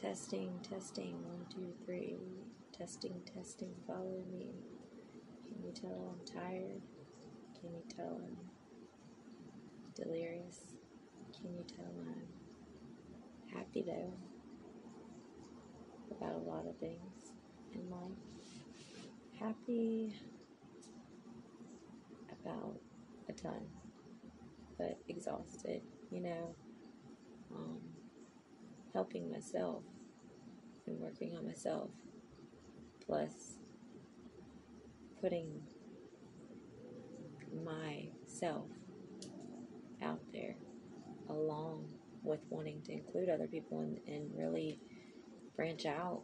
Testing, testing, one, two, three. Testing, testing, follow me. Can you tell I'm tired? Can you tell I'm delirious? Can you tell I'm happy though? About a lot of things in life. Happy about a ton, but exhausted, you know. Helping myself and working on myself, plus putting myself out there along with wanting to include other people and, and really branch out.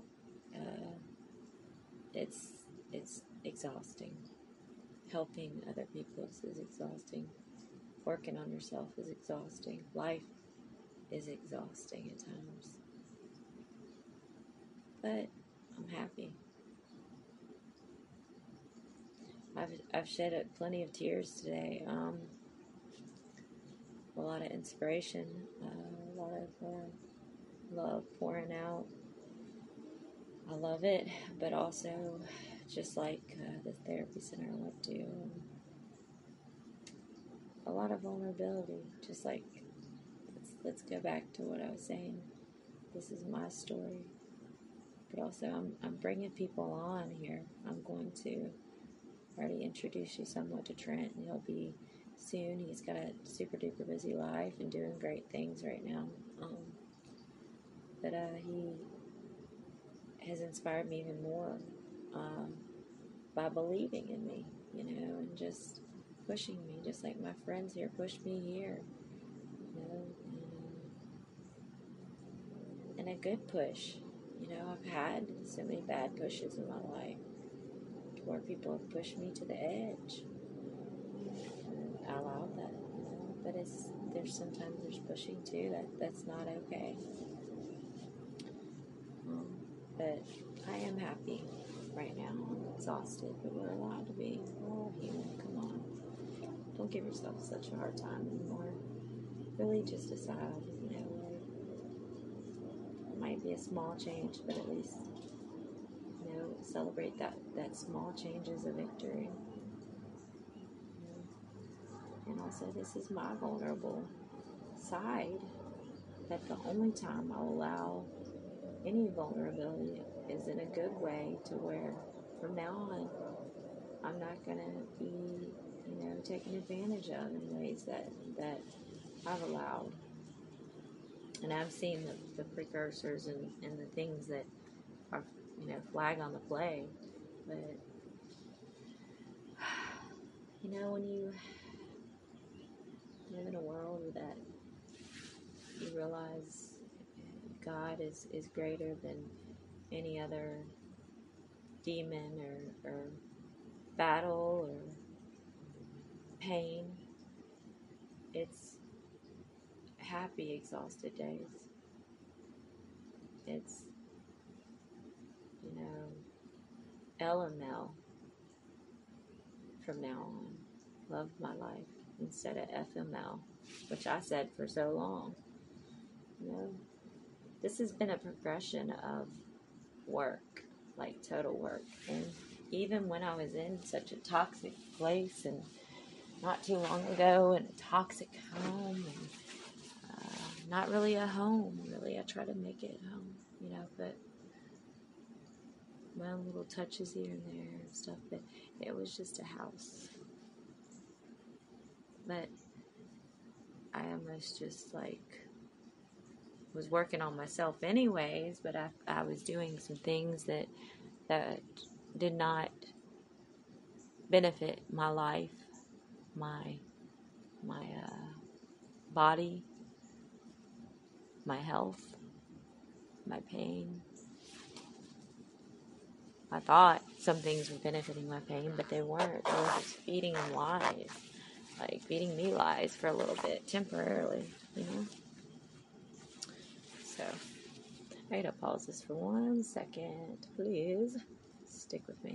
Uh, it's it's exhausting. Helping other people is exhausting. Working on yourself is exhausting. Life is exhausting at times. But I'm happy. I've, I've shed plenty of tears today. Um, a lot of inspiration, uh, a lot of uh, love pouring out. I love it, but also just like uh, the therapy center I went to, um, a lot of vulnerability, just like let's go back to what I was saying. This is my story. But also, I'm, I'm bringing people on here. I'm going to already introduce you somewhat to Trent. He'll be soon. He's got a super duper busy life and doing great things right now. Um, but uh, he has inspired me even more um, by believing in me, you know, and just pushing me, just like my friends here pushed me here, you know, a good push. You know, I've had so many bad pushes in my life where people have pushed me to the edge. I allow that, you know, but it's there's sometimes there's pushing too. That that's not okay. Um, but I am happy right now. I'm exhausted, but we're allowed to be. We're all human. Come on, don't give yourself such a hard time anymore. Really, just decide might be a small change, but at least you know celebrate that that small change is a victory. And also, this is my vulnerable side. That the only time I'll allow any vulnerability is in a good way, to where from now on I'm not gonna be, you know, taken advantage of in ways that that I've allowed and I've seen the, the precursors and, and the things that are, you know, flag on the play. But, you know, when you live in a world that you realize God is, is greater than any other demon or, or battle or pain, it's happy, exhausted days. It's, you know, LML from now on. Love my life instead of FML, which I said for so long. You know, this has been a progression of work, like total work. And even when I was in such a toxic place and not too long ago in a toxic home and not really a home, really. I try to make it home, you know, but my own little touches here and there and stuff, but it was just a house. But I almost just like was working on myself anyways, but I, I was doing some things that that did not benefit my life, my my uh, body, my health, my pain. I thought some things were benefiting my pain, but they weren't. They were just feeding lies, like feeding me lies for a little bit, temporarily, you know? So, I gotta pause this for one second. Please stick with me.